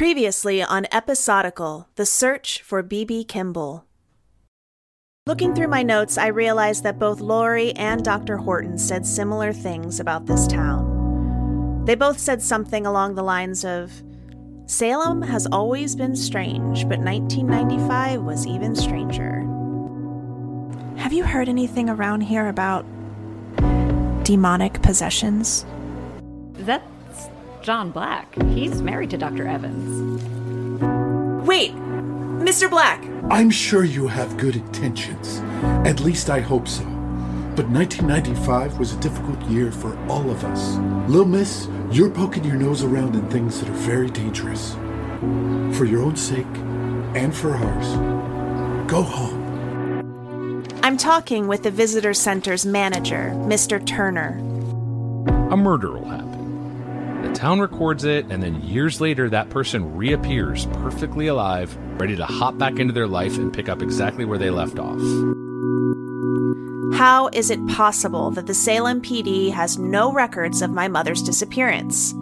Previously on Episodical The Search for B.B. Kimball. Looking through my notes, I realized that both Lori and Dr. Horton said similar things about this town. They both said something along the lines of Salem has always been strange, but 1995 was even stranger. Have you heard anything around here about demonic possessions? That's John Black. He's married to Dr. Evans. Wait! Mr. Black! I'm sure you have good intentions. At least I hope so. But 1995 was a difficult year for all of us. Lil Miss, you're poking your nose around in things that are very dangerous. For your own sake and for ours, go home. I'm talking with the visitor center's manager, Mr. Turner. A murder will happen. The town records it, and then years later, that person reappears perfectly alive, ready to hop back into their life and pick up exactly where they left off. How is it possible that the Salem PD has no records of my mother's disappearance?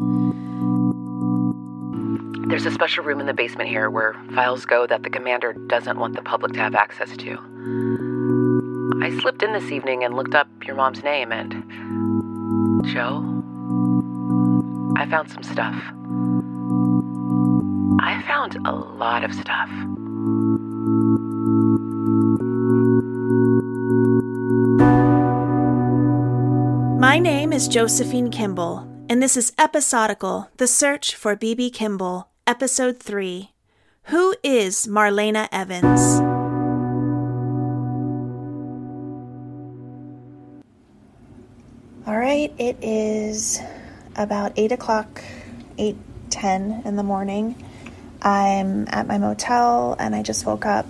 There's a special room in the basement here where files go that the commander doesn't want the public to have access to. I slipped in this evening and looked up your mom's name, and. Jo? I found some stuff. I found a lot of stuff. My name is Josephine Kimball, and this is Episodical The Search for B.B. Kimball, Episode 3. Who is Marlena Evans? All right, it is about 8 o'clock, 8.10 in the morning. I'm at my motel and I just woke up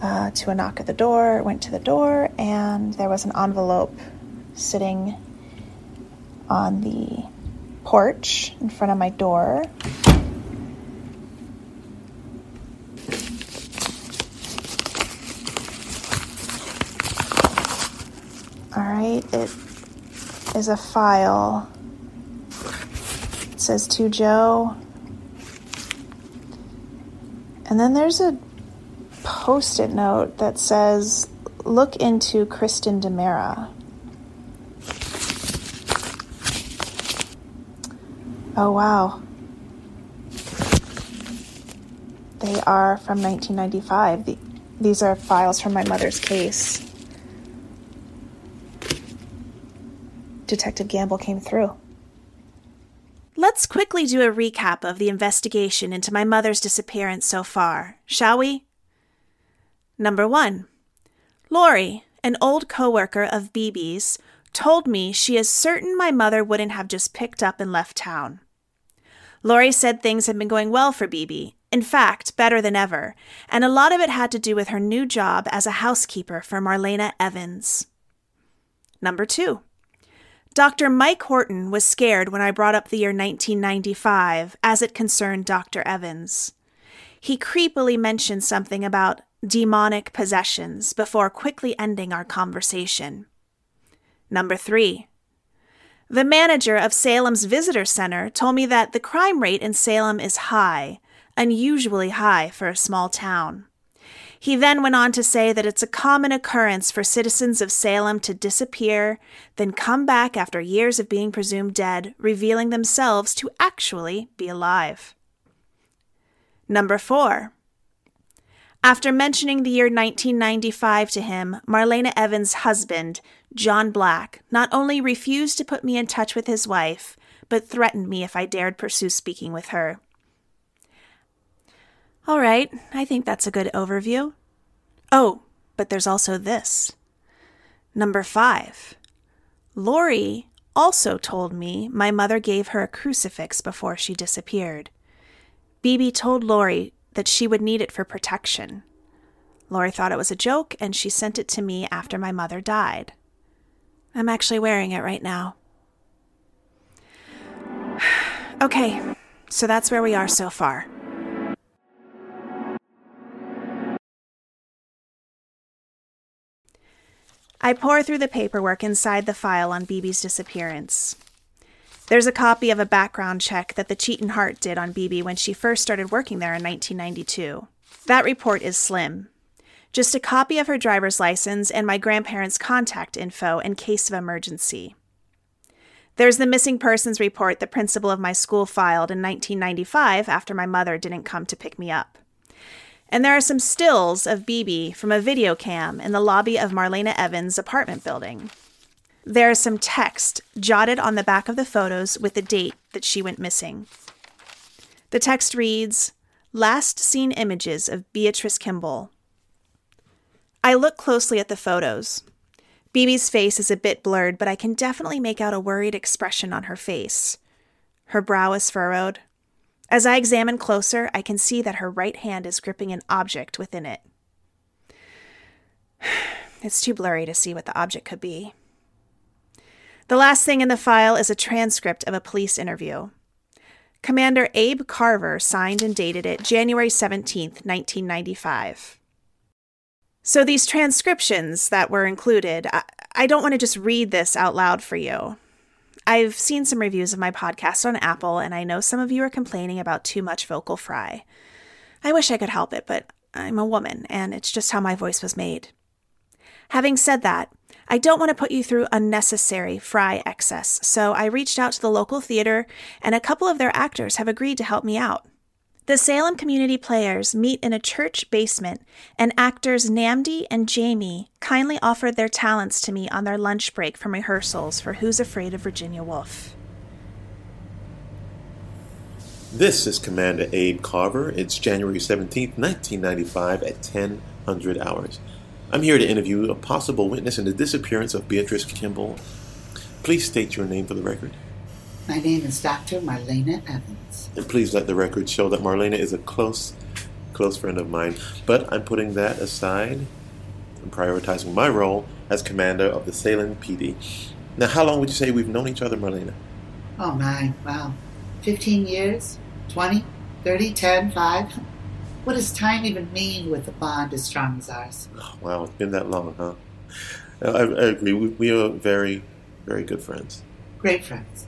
uh, to a knock at the door, went to the door, and there was an envelope sitting on the porch in front of my door. All right, it is a file. Says to Jo. And then there's a post it note that says, Look into Kristen DiMera. Oh, wow. They are from 1995. The, these are files from my mother's case. Detective Gamble came through. Let's quickly do a recap of the investigation into my mother's disappearance so far, shall we? Number one Lori, an old coworker of BB's, told me she is certain my mother wouldn't have just picked up and left town. Lori said things had been going well for BB, in fact, better than ever, and a lot of it had to do with her new job as a housekeeper for Marlena Evans. Number two. Dr. Mike Horton was scared when I brought up the year 1995 as it concerned Dr. Evans. He creepily mentioned something about demonic possessions before quickly ending our conversation. Number three. The manager of Salem's Visitor Center told me that the crime rate in Salem is high, unusually high for a small town. He then went on to say that it's a common occurrence for citizens of Salem to disappear, then come back after years of being presumed dead, revealing themselves to actually be alive. Number four. After mentioning the year 1995 to him, Marlena Evans' husband, John Black, not only refused to put me in touch with his wife, but threatened me if I dared pursue speaking with her. All right, I think that's a good overview. Oh, but there's also this. Number five. Lori also told me my mother gave her a crucifix before she disappeared. BB told Lori that she would need it for protection. Lori thought it was a joke and she sent it to me after my mother died. I'm actually wearing it right now. okay, so that's where we are so far. I pour through the paperwork inside the file on BB's disappearance. There's a copy of a background check that the Cheaton Hart did on BB when she first started working there in 1992. That report is slim. Just a copy of her driver's license and my grandparents' contact info in case of emergency. There's the missing persons report the principal of my school filed in 1995 after my mother didn't come to pick me up. And there are some stills of BB from a video cam in the lobby of Marlena Evans' apartment building. There is some text jotted on the back of the photos with the date that she went missing. The text reads Last seen images of Beatrice Kimball. I look closely at the photos. BB's face is a bit blurred, but I can definitely make out a worried expression on her face. Her brow is furrowed. As I examine closer, I can see that her right hand is gripping an object within it. It's too blurry to see what the object could be. The last thing in the file is a transcript of a police interview. Commander Abe Carver signed and dated it January 17, 1995. So, these transcriptions that were included, I, I don't want to just read this out loud for you. I've seen some reviews of my podcast on Apple, and I know some of you are complaining about too much vocal fry. I wish I could help it, but I'm a woman, and it's just how my voice was made. Having said that, I don't want to put you through unnecessary fry excess, so I reached out to the local theater, and a couple of their actors have agreed to help me out. The Salem Community Players meet in a church basement, and actors Nnamdi and Jaime kindly offered their talents to me on their lunch break from rehearsals for Who's Afraid of Virginia Woolf. This is Commander Abe Carver. It's January 17th, 1995 at 1000 hours. I'm here to interview a possible witness in the disappearance of Beatrice Kimball. Please state your name for the record. My name is Dr. Marlena Evans. And please let the record show that Marlena is a close, close friend of mine. But I'm putting that aside and prioritizing my role as commander of the Salem PD. Now, how long would you say we've known each other, Marlena? Oh my, wow. 15 years? 20? 30? 10? 5? What does time even mean with a bond as strong as ours? Oh, wow, it's been that long, huh? I, I agree. We, we are very, very good friends. Great friends.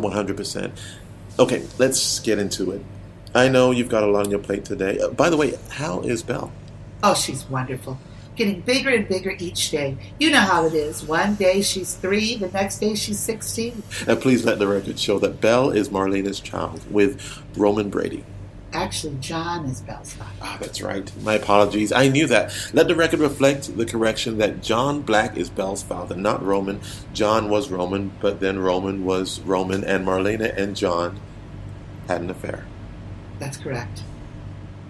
100%. Okay, let's get into it. I know you've got a lot on your plate today. Uh, by the way, how is Belle? Oh, she's wonderful. Getting bigger and bigger each day. You know how it is. One day she's three, the next day she's 16. And please let the record show that Belle is Marlena's child with Roman Brady. Actually, John is father. Ah, that's right. My apologies. I knew that. Let the record reflect the correction that John Black is Belle's father, not Roman. John was Roman, but then Roman was Roman, and Marlena and John had an affair. That's correct.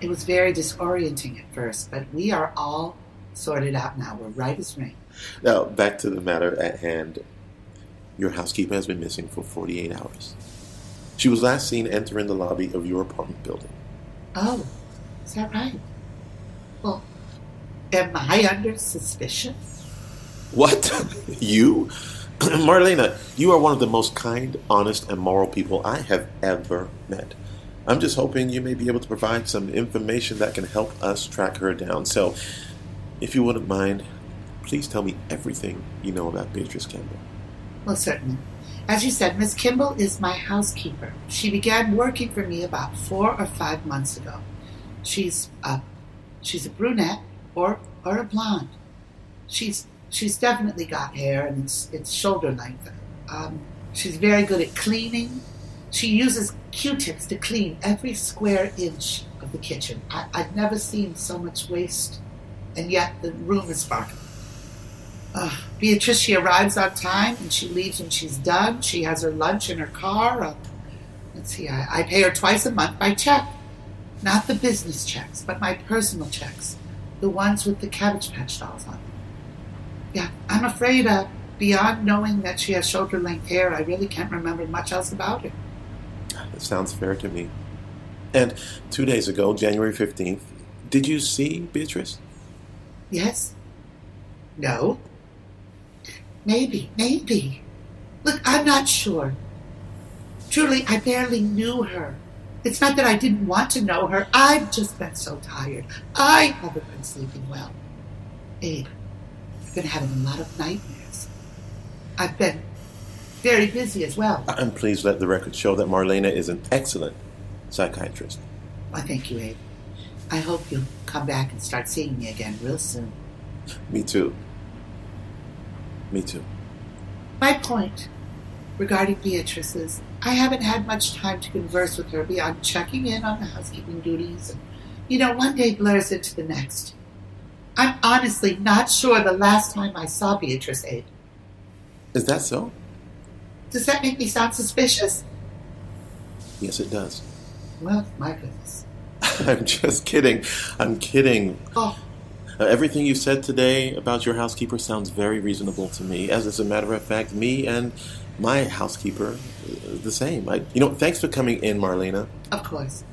It was very disorienting at first, but we are all sorted out now. We're right as rain. Now, back to the matter at hand. Your housekeeper has been missing for 48 hours. She was last seen entering the lobby of your apartment building. Oh, is that right? Well, am I under suspicion? What? you? Marlena, you are one of the most kind, honest, and moral people I have ever met. I'm just hoping you may be able to provide some information that can help us track her down. So, if you wouldn't mind, please tell me everything you know about Beatrice Campbell. Well, certainly. As you said, Miss Kimball is my housekeeper. She began working for me about four or five months ago. She's a, she's a brunette or or a blonde. She's she's definitely got hair and it's it's shoulder length. Um, she's very good at cleaning. She uses Q-tips to clean every square inch of the kitchen. I, I've never seen so much waste, and yet the room is sparkling. Uh, Beatrice, she arrives on time and she leaves when she's done. She has her lunch in her car. Uh, let's see, I, I pay her twice a month by check. Not the business checks, but my personal checks. The ones with the Cabbage Patch dolls on them. Yeah, I'm afraid, uh, beyond knowing that she has shoulder length hair, I really can't remember much else about her. That sounds fair to me. And two days ago, January 15th, did you see Beatrice? Yes? No? Maybe, maybe. Look, I'm not sure. Truly, I barely knew her. It's not that I didn't want to know her. I've just been so tired. I haven't been sleeping well. Abe, I've been having a lot of nightmares. I've been very busy as well. Uh, I'm pleased to let the record show that Marlena is an excellent psychiatrist. Well, thank you, Abe. I hope you'll come back and start seeing me again real soon. Me too. Me too. My point regarding Beatrice is I haven't had much time to converse with her beyond checking in on the housekeeping duties. And, you know, one day blurs into the next. I'm honestly not sure the last time I saw Beatrice Abe. Is that so? Does that make me sound suspicious? Yes, it does. Well, my goodness. I'm just kidding. I'm kidding. Oh, Uh, everything you said today about your housekeeper sounds very reasonable to me. As as a matter of fact, me and my housekeeper uh, the same. I, you know, thanks for coming in, Marlena. of course.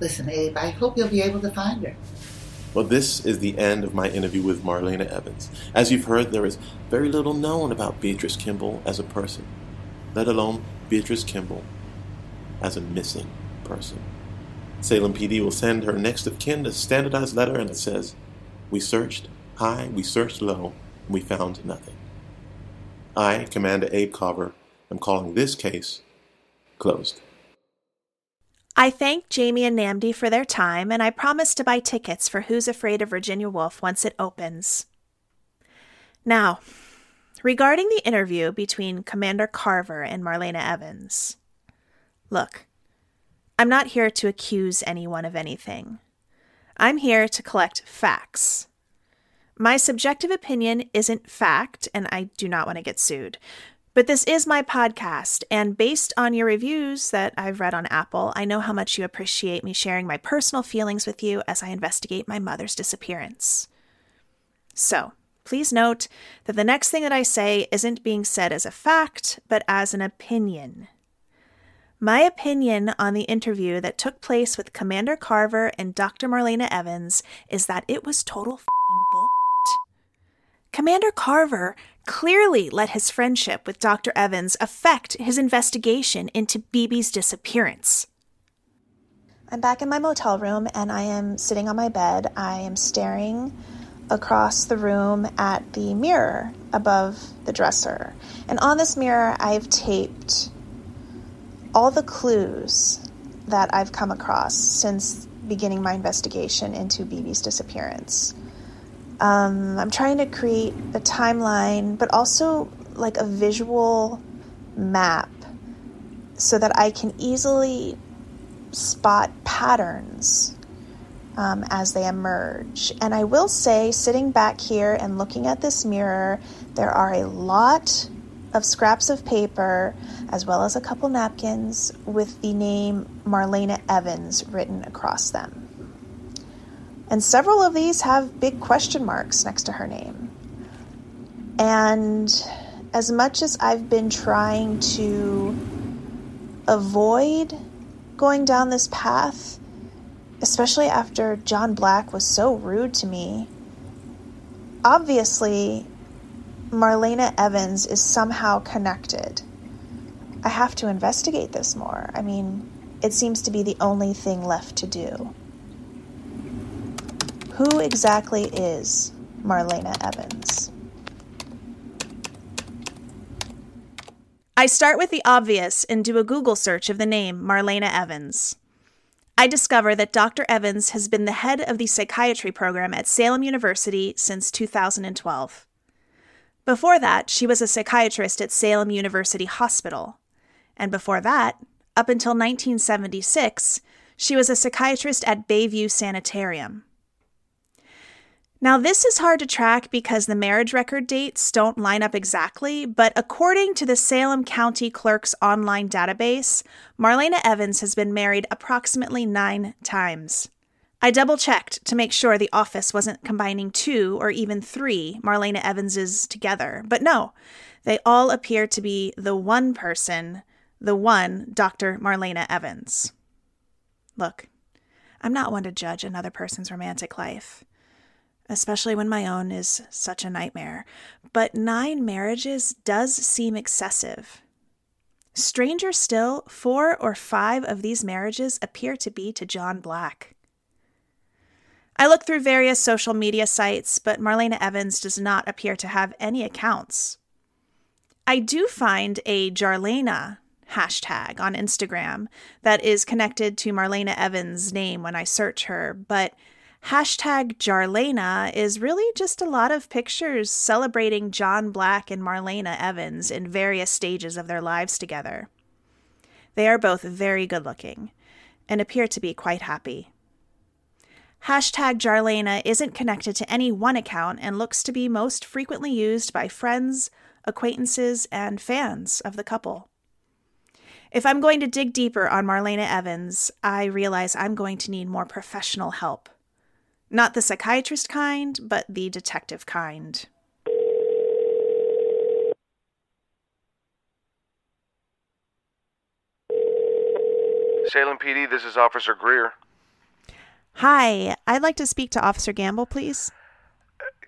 Listen, Abe, I hope you'll be able to find her. Well, this is the end of my interview with Marlena Evans. As you've heard, there is very little known about Beatrice Kimball as a person, let alone Beatrice Kimball as a missing person. Salem PD will send her next of kin a standardized letter and it says, We searched high, we searched low, and we found nothing. I, Commander Abe Carver, am calling this case closed. I thank Jaime and Nnamdi for their time, and I promise to buy tickets for Who's Afraid of Virginia Woolf once it opens. Now, regarding the interview between Commander Carver and Marlena Evans. Look, I'm not here to accuse anyone of anything. I'm here to collect facts. My subjective opinion isn't fact, and I do not want to get sued. But this is my podcast, and based on your reviews that I've read on Apple, I know how much you appreciate me sharing my personal feelings with you as I investigate my mother's disappearance. So, please note that the next thing that I say isn't being said as a fact, but as an opinion. My opinion on the interview that took place with Commander Carver and Dr. Marlena Evans is that it was total bull. Commander Carver clearly let his friendship with Dr. Evans affect his investigation into BB's disappearance. I'm back in my motel room and I am sitting on my bed. I am staring across the room at the mirror above the dresser. And on this mirror, I've taped all the clues that I've come across since beginning my investigation into BB's disappearance. Um, I'm trying to create a timeline, but also like a visual map so that I can easily spot patterns um, as they emerge. And I will say, sitting back here and looking at this mirror, there are a lot of scraps of paper as well as a couple napkins with the name Marlena Evans written across them. And several of these have big question marks next to her name. And as much as I've been trying to avoid going down this path, especially after John Black was so rude to me, obviously Marlena Evans is somehow connected. I have to investigate this more. I mean, it seems to be the only thing left to do. Who exactly is Marlena Evans? I start with the obvious and do a Google search of the name Marlena Evans. I discover that Dr. Evans has been the head of the psychiatry program at Salem University since 2012. Before that, she was a psychiatrist at Salem University Hospital. And before that, up until 1976, she was a psychiatrist at Bayview Sanitarium. Now, this is hard to track because the marriage record dates don't line up exactly, but according to the Salem County Clerk's online database, Marlena Evans has been married approximately nine times. I double checked to make sure the office wasn't combining two or even three Marlena Evanses together, but no, they all appear to be the one person, the one Dr. Marlena Evans. Look, I'm not one to judge another person's romantic life especially when my own is such a nightmare. But nine marriages does seem excessive. Stranger still, four or five of these marriages appear to be to John Black. I look through various social media sites, but Marlena Evans does not appear to have any accounts. I do find a Jarlena hashtag on Instagram that is connected to Marlena Evans' name when I search her, but hashtag Jarlena is really just a lot of pictures celebrating John Black and Marlena Evans in various stages of their lives together. They are both very good looking and appear to be quite happy. Hashtag Jarlena isn't connected to any one account and looks to be most frequently used by friends, acquaintances, and fans of the couple. If I'm going to dig deeper on Marlena Evans, I realize I'm going to need more professional help. Not the psychiatrist kind, but the detective kind. Salem PD, this is Officer Greer. Hi, I'd like to speak to Officer Gamble, please.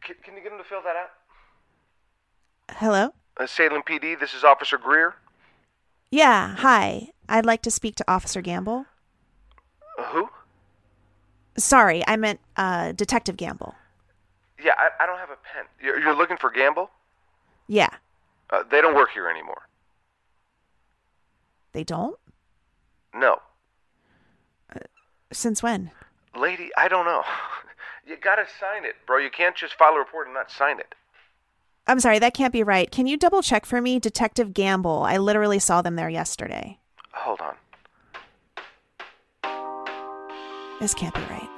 Can, can you get him to fill that out? Hello? Uh, Salem PD, this is Officer Greer. Yeah, hi. I'd like to speak to Officer Gamble. Uh, who? Sorry, I meant uh, Detective Gamble. Yeah, I, I don't have a pen. You're, you're looking for Gamble? Yeah, Uh, they don't work here anymore. they don't? No. Since when? Lady, I don't know. You gotta sign it, bro. You can't just file a report and not sign it. I'm sorry, that can't be right. Can you double check for me? Detective Gamble. I literally saw them there yesterday. Hold on. This can't be right.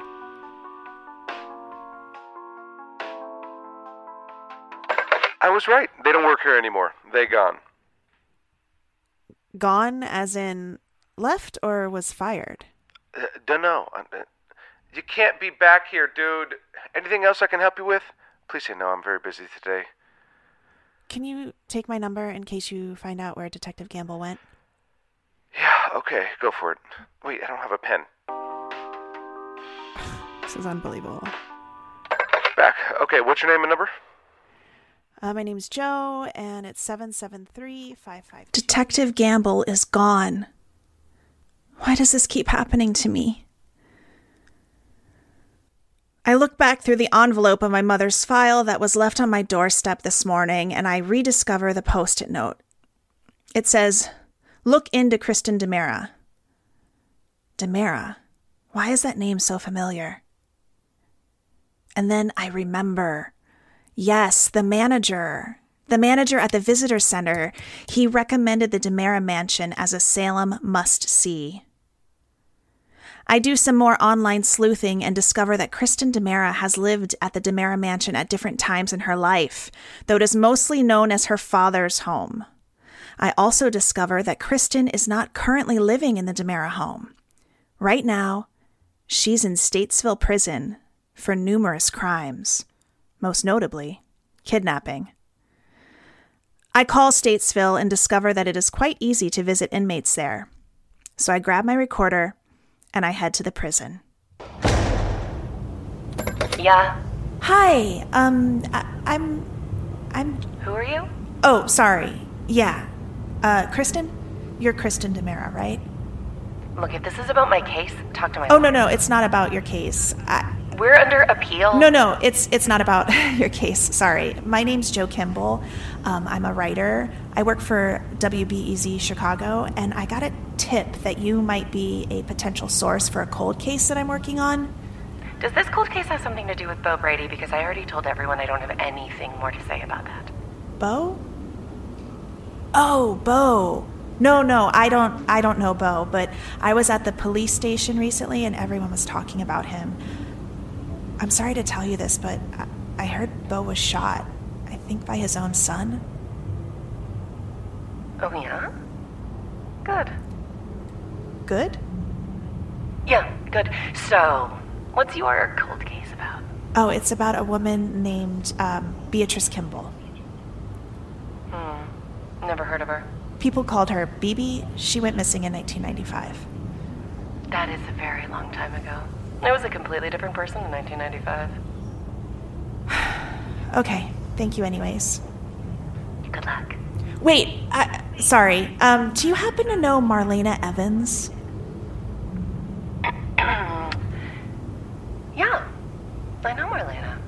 I was right. They don't work here anymore. They gone. Gone, as in left, or was fired? Uh, dunno. You can't be back here, dude. Anything else I can help you with? Please say no. I'm very busy today. Can you take my number in case you find out where Detective Gamble went? Yeah, okay. Go for it. Wait, I don't have a pen. This is unbelievable. Back. Okay, what's your name and number? Uh, my name's Jo, and it's 773 Detective Gamble is gone. Why does this keep happening to me? I look back through the envelope of my mother's file that was left on my doorstep this morning, and I rediscover the post it note. It says, Look into Kristen DiMera. DiMera? Why is that name so familiar? And then I remember. Yes, the manager. The manager at the visitor center. He recommended the DiMera Mansion as a Salem must see. I do some more online sleuthing and discover that Kristen DiMera has lived at the DiMera Mansion at different times in her life, though it is mostly known as her father's home. I also discover that Kristen is not currently living in the DiMera home. Right now, she's in Statesville Prison for numerous crimes, most notably kidnapping. I call Statesville and discover that it is quite easy to visit inmates there. So I grab my recorder and I head to the prison. Yeah. Hi, um, I, I'm, I'm. Who are you? Oh, sorry. Yeah, uh, Kristen. You're Kristen DiMera, right? Look, if this is about my case, talk to my. Oh no, no, it's not about your case. I, We're under appeal. No, no, it's it's not about your case. Sorry, my name's Jo Kimball. Um, I'm a writer. I work for WBEZ Chicago, and I got a tip that you might be a potential source for a cold case that I'm working on. Does this cold case have something to do with Bo Brady? Because I already told everyone I don't have anything more to say about that. Bo? Oh, Bo. No, no, I don't I don't know Bo, but I was at the police station recently and everyone was talking about him. I'm sorry to tell you this, but I, I heard Bo was shot. I think by his own son. Oh, yeah? Good. Good? Yeah, good. So, what's your cold case about? Oh, it's about a woman named um, Beatrice Kimball. Hmm. Never heard of her. People called her BB. She went missing in 1995. That is a very long time ago. I was a completely different person in 1995. Okay, thank you, anyways. Good luck. Wait, uh, sorry. Um, do you happen to know Marlena Evans? Yeah, I know Marlena.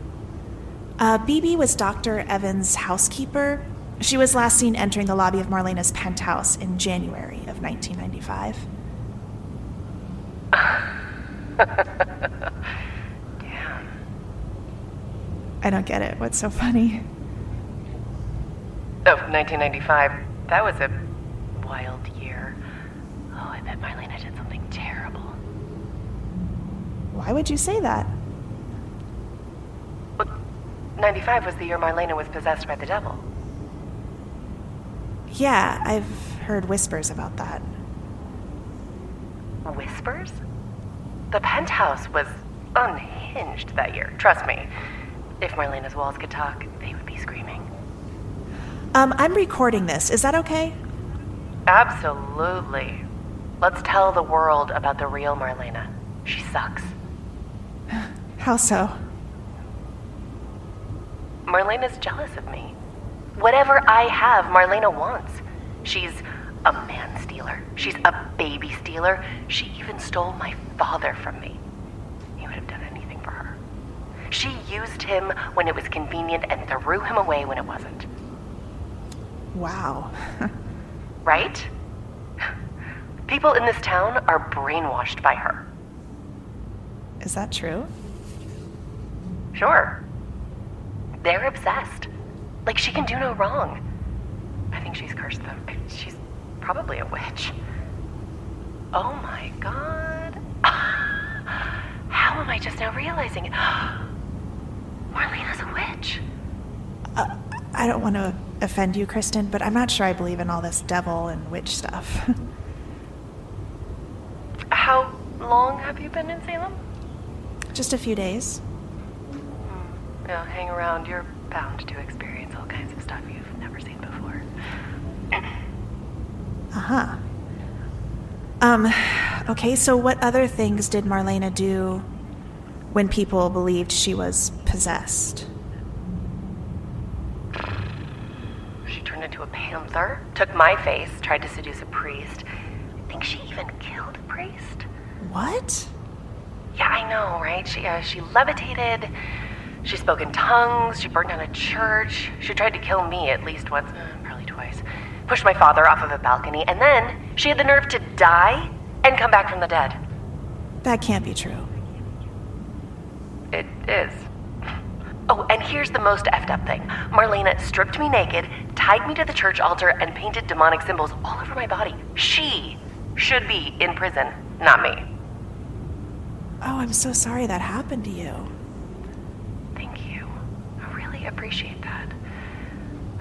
Uh, BB was Dr. Evans' housekeeper. She was last seen entering the lobby of Marlena's penthouse in January of 1995. I don't get it. What's so funny? Oh, 1995. That was a wild year. Oh, I bet Marlena did something terrible. Why would you say that? But 95 was the year Marlena was possessed by the devil. Yeah, I've heard whispers about that. Whispers? The penthouse was unhinged that year. Trust me. If Marlena's walls could talk, they would be screaming. Um, I'm recording this. Is that okay? Absolutely. Let's tell the world about the real Marlena. She sucks. How so? Marlena's jealous of me. Whatever I have, Marlena wants. She's a man stealer. She's a baby stealer. She even stole my father from me. He would have done anything for her. She used him when it was convenient and threw him away when it wasn't. Wow. Right? People in this town are brainwashed by her. Is that true? Sure. They're obsessed. Like she can do no wrong. I think she's cursed them. She's probably a witch. Oh my god. How am I just now realizing it? Marlena's a witch. I don't want to offend you, Kristen, but I'm not sure I believe in all this devil and witch stuff. How long have you been in Salem? Just a few days. Yeah, hang around. You're bound to experience all kinds of stuff you've never seen before. Uh huh. Um, okay, so what other things did Marlena do when people believed she was possessed? She turned into a panther, took my face, tried to seduce a priest. I think she even killed a priest. What? Yeah, I know, right? She uh, she levitated. She spoke in tongues. She burned down a church. She tried to kill me at least once, uh, probably twice. Pushed my father off of a balcony, and then she had the nerve to die and come back from the dead. That can't be true. It is. Oh, and here's the most effed up thing. Marlena stripped me naked, tied me to the church altar, and painted demonic symbols all over my body. She should be in prison, not me. Oh, I'm so sorry that happened to you. Thank you. I really appreciate that.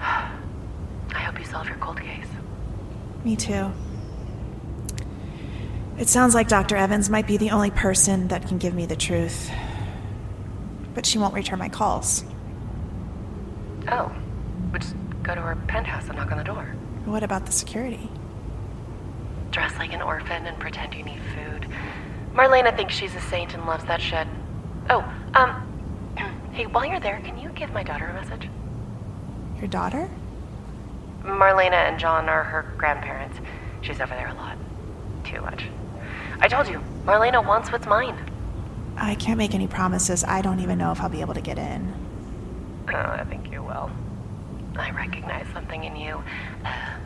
I hope you solve your cold case. Me too. It sounds like Dr. Evans might be the only person that can give me the truth. But she won't return my calls. Oh, but just go to her penthouse and knock on the door. What about the security? Dress like an orphan and pretend you need food. Marlena thinks she's a saint and loves that shit. Oh, um, hey, while you're there, can you give my daughter a message? Your daughter? Marlena and John are her grandparents. She's over there a lot. Too much. I told you, Marlena wants what's mine. I can't make any promises. I don't even know if I'll be able to get in. Oh, I think you will. I recognize something in you. Uh,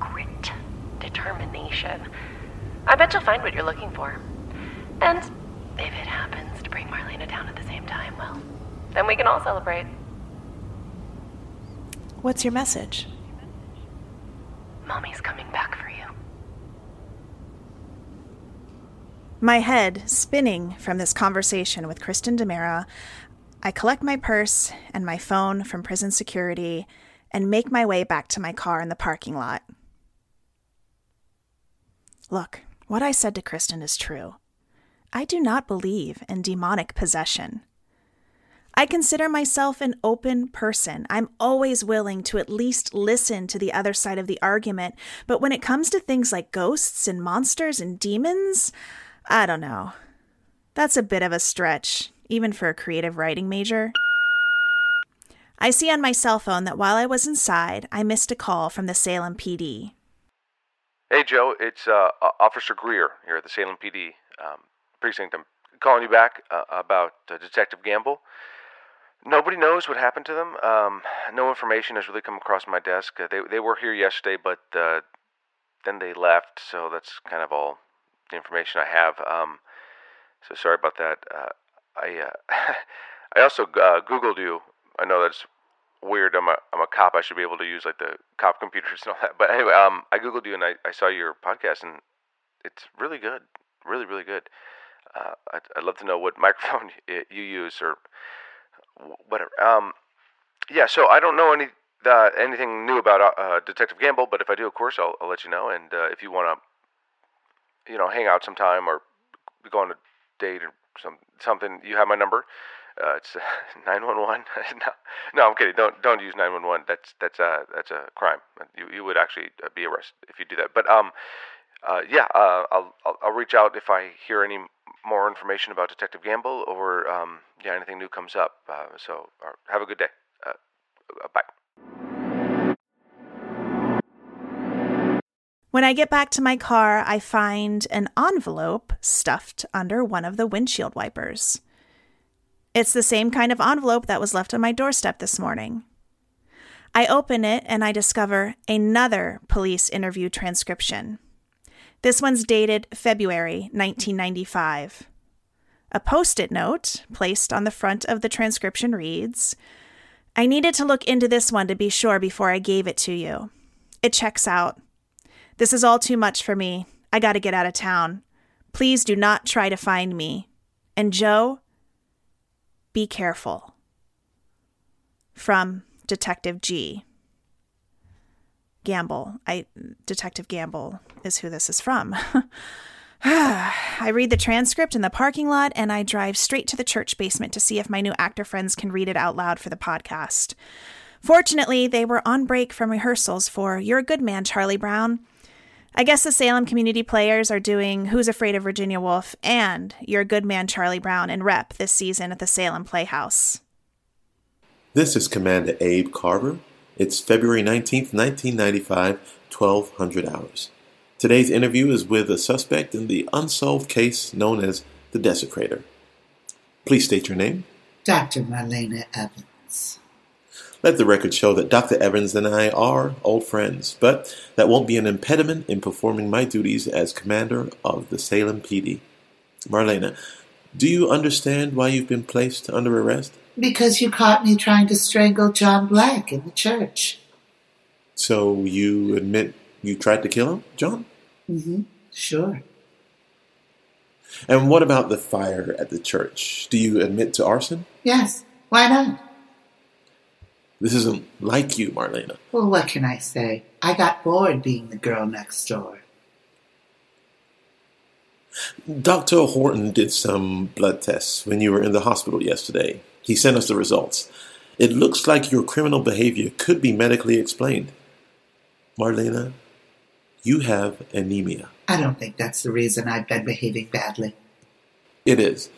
grit, determination. I bet you'll find what you're looking for. And if it happens to bring Marlena down at the same time, well, then we can all celebrate. What's your message? Mommy's coming back for you. My head spinning from this conversation with Kristen DiMera, I collect my purse and my phone from prison security and make my way back to my car in the parking lot. Look, what I said to Kristen is true. I do not believe in demonic possession. I consider myself an open person. I'm always willing to at least listen to the other side of the argument, but when it comes to things like ghosts and monsters and demons, I don't know. That's a bit of a stretch, even for a creative writing major. I see on my cell phone that while I was inside, I missed a call from the Salem PD. Hey, Jo, it's uh, Officer Greer here at the Salem PD um, precinct. I'm calling you back uh, about uh, Detective Gamble. Nobody knows what happened to them. Um, no information has really come across my desk. Uh, they they were here yesterday, but uh, then they left. So that's kind of all the information I have. Um, so sorry about that. Uh, I uh, I also uh, googled you. I know that's weird. I'm a I'm a cop. I should be able to use like the cop computers and all that. But anyway, um, I googled you and I, I saw your podcast and it's really good. Really really good. Uh, I'd, I'd love to know what microphone you use or whatever. Um, yeah. So I don't know any uh, anything new about uh, Detective Gamble, but if I do, of course, I'll, I'll let you know. And uh, if you want to, you know, hang out sometime or go on a date or some something, you have my number. Uh, it's nine one one. No, I'm kidding. Don't don't use nine one one. That's that's a that's a crime. You you would actually uh, be arrested if you do that. But um, uh, yeah, uh, I'll, I'll I'll reach out if I hear any more information about Detective Gamble or um, yeah, anything new comes up. Uh, so uh, have a good day. Uh, uh, bye. When I get back to my car, I find an envelope stuffed under one of the windshield wipers. It's the same kind of envelope that was left on my doorstep this morning. I open it and I discover another police interview transcription. This one's dated February 1995. A post it note placed on the front of the transcription reads I needed to look into this one to be sure before I gave it to you. It checks out. This is all too much for me. I gotta get out of town. Please do not try to find me. And Jo, be careful. From Detective G. Gamble. I Detective Gamble is who this is from. I read the transcript in the parking lot and I drive straight to the church basement to see if my new actor friends can read it out loud for the podcast. Fortunately, they were on break from rehearsals for You're a Good Man, Charlie Brown. I guess the Salem community players are doing Who's Afraid of Virginia Woolf and You're Good Man, Charlie Brown in rep this season at the Salem Playhouse. This is Commander Abe Carver. It's February 19th, 1995, 1200 hours. Today's interview is with a suspect in the unsolved case known as the Desecrator. Please state your name. Dr. Marlena Evans. Let the record show that Dr. Evans and I are old friends, but that won't be an impediment in performing my duties as commander of the Salem PD. Marlena, do you understand why you've been placed under arrest? Because you caught me trying to strangle John Black in the church. So you admit you tried to kill him, John? Mm-hmm. Sure. And what about the fire at the church? Do you admit to arson? Yes. Why not? This isn't like you, Marlena. Well, what can I say? I got bored being the girl next door. Dr. Horton did some blood tests when you were in the hospital yesterday. He sent us the results. It looks like your criminal behavior could be medically explained. Marlena, you have anemia. I don't think that's the reason I've been behaving badly. It is.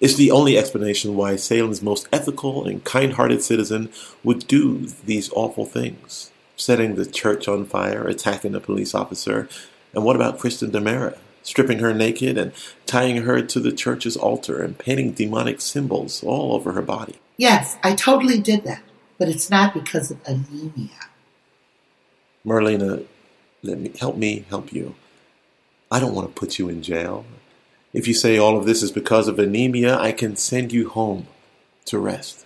It's the only explanation why Salem's most ethical and kind hearted citizen would do these awful things setting the church on fire, attacking a police officer. And what about Kristen DiMera? Stripping her naked and tying her to the church's altar and painting demonic symbols all over her body. Yes, I totally did that, but it's not because of anemia. Marlena, let me help me help you. I don't want to put you in jail. If you say all of this is because of anemia, I can send you home to rest.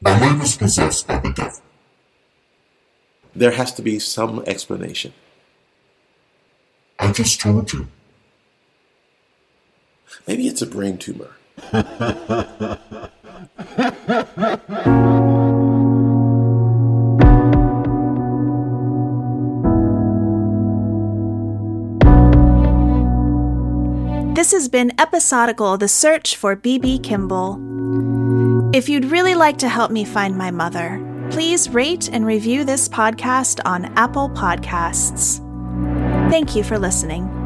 My name is possessed by the devil. There has to be some explanation. I just told you. Maybe it's a brain tumor. This has been Episodical The Search for B.B. Kimball. If you'd really like to help me find my mother, please rate and review this podcast on Apple Podcasts. Thank you for listening.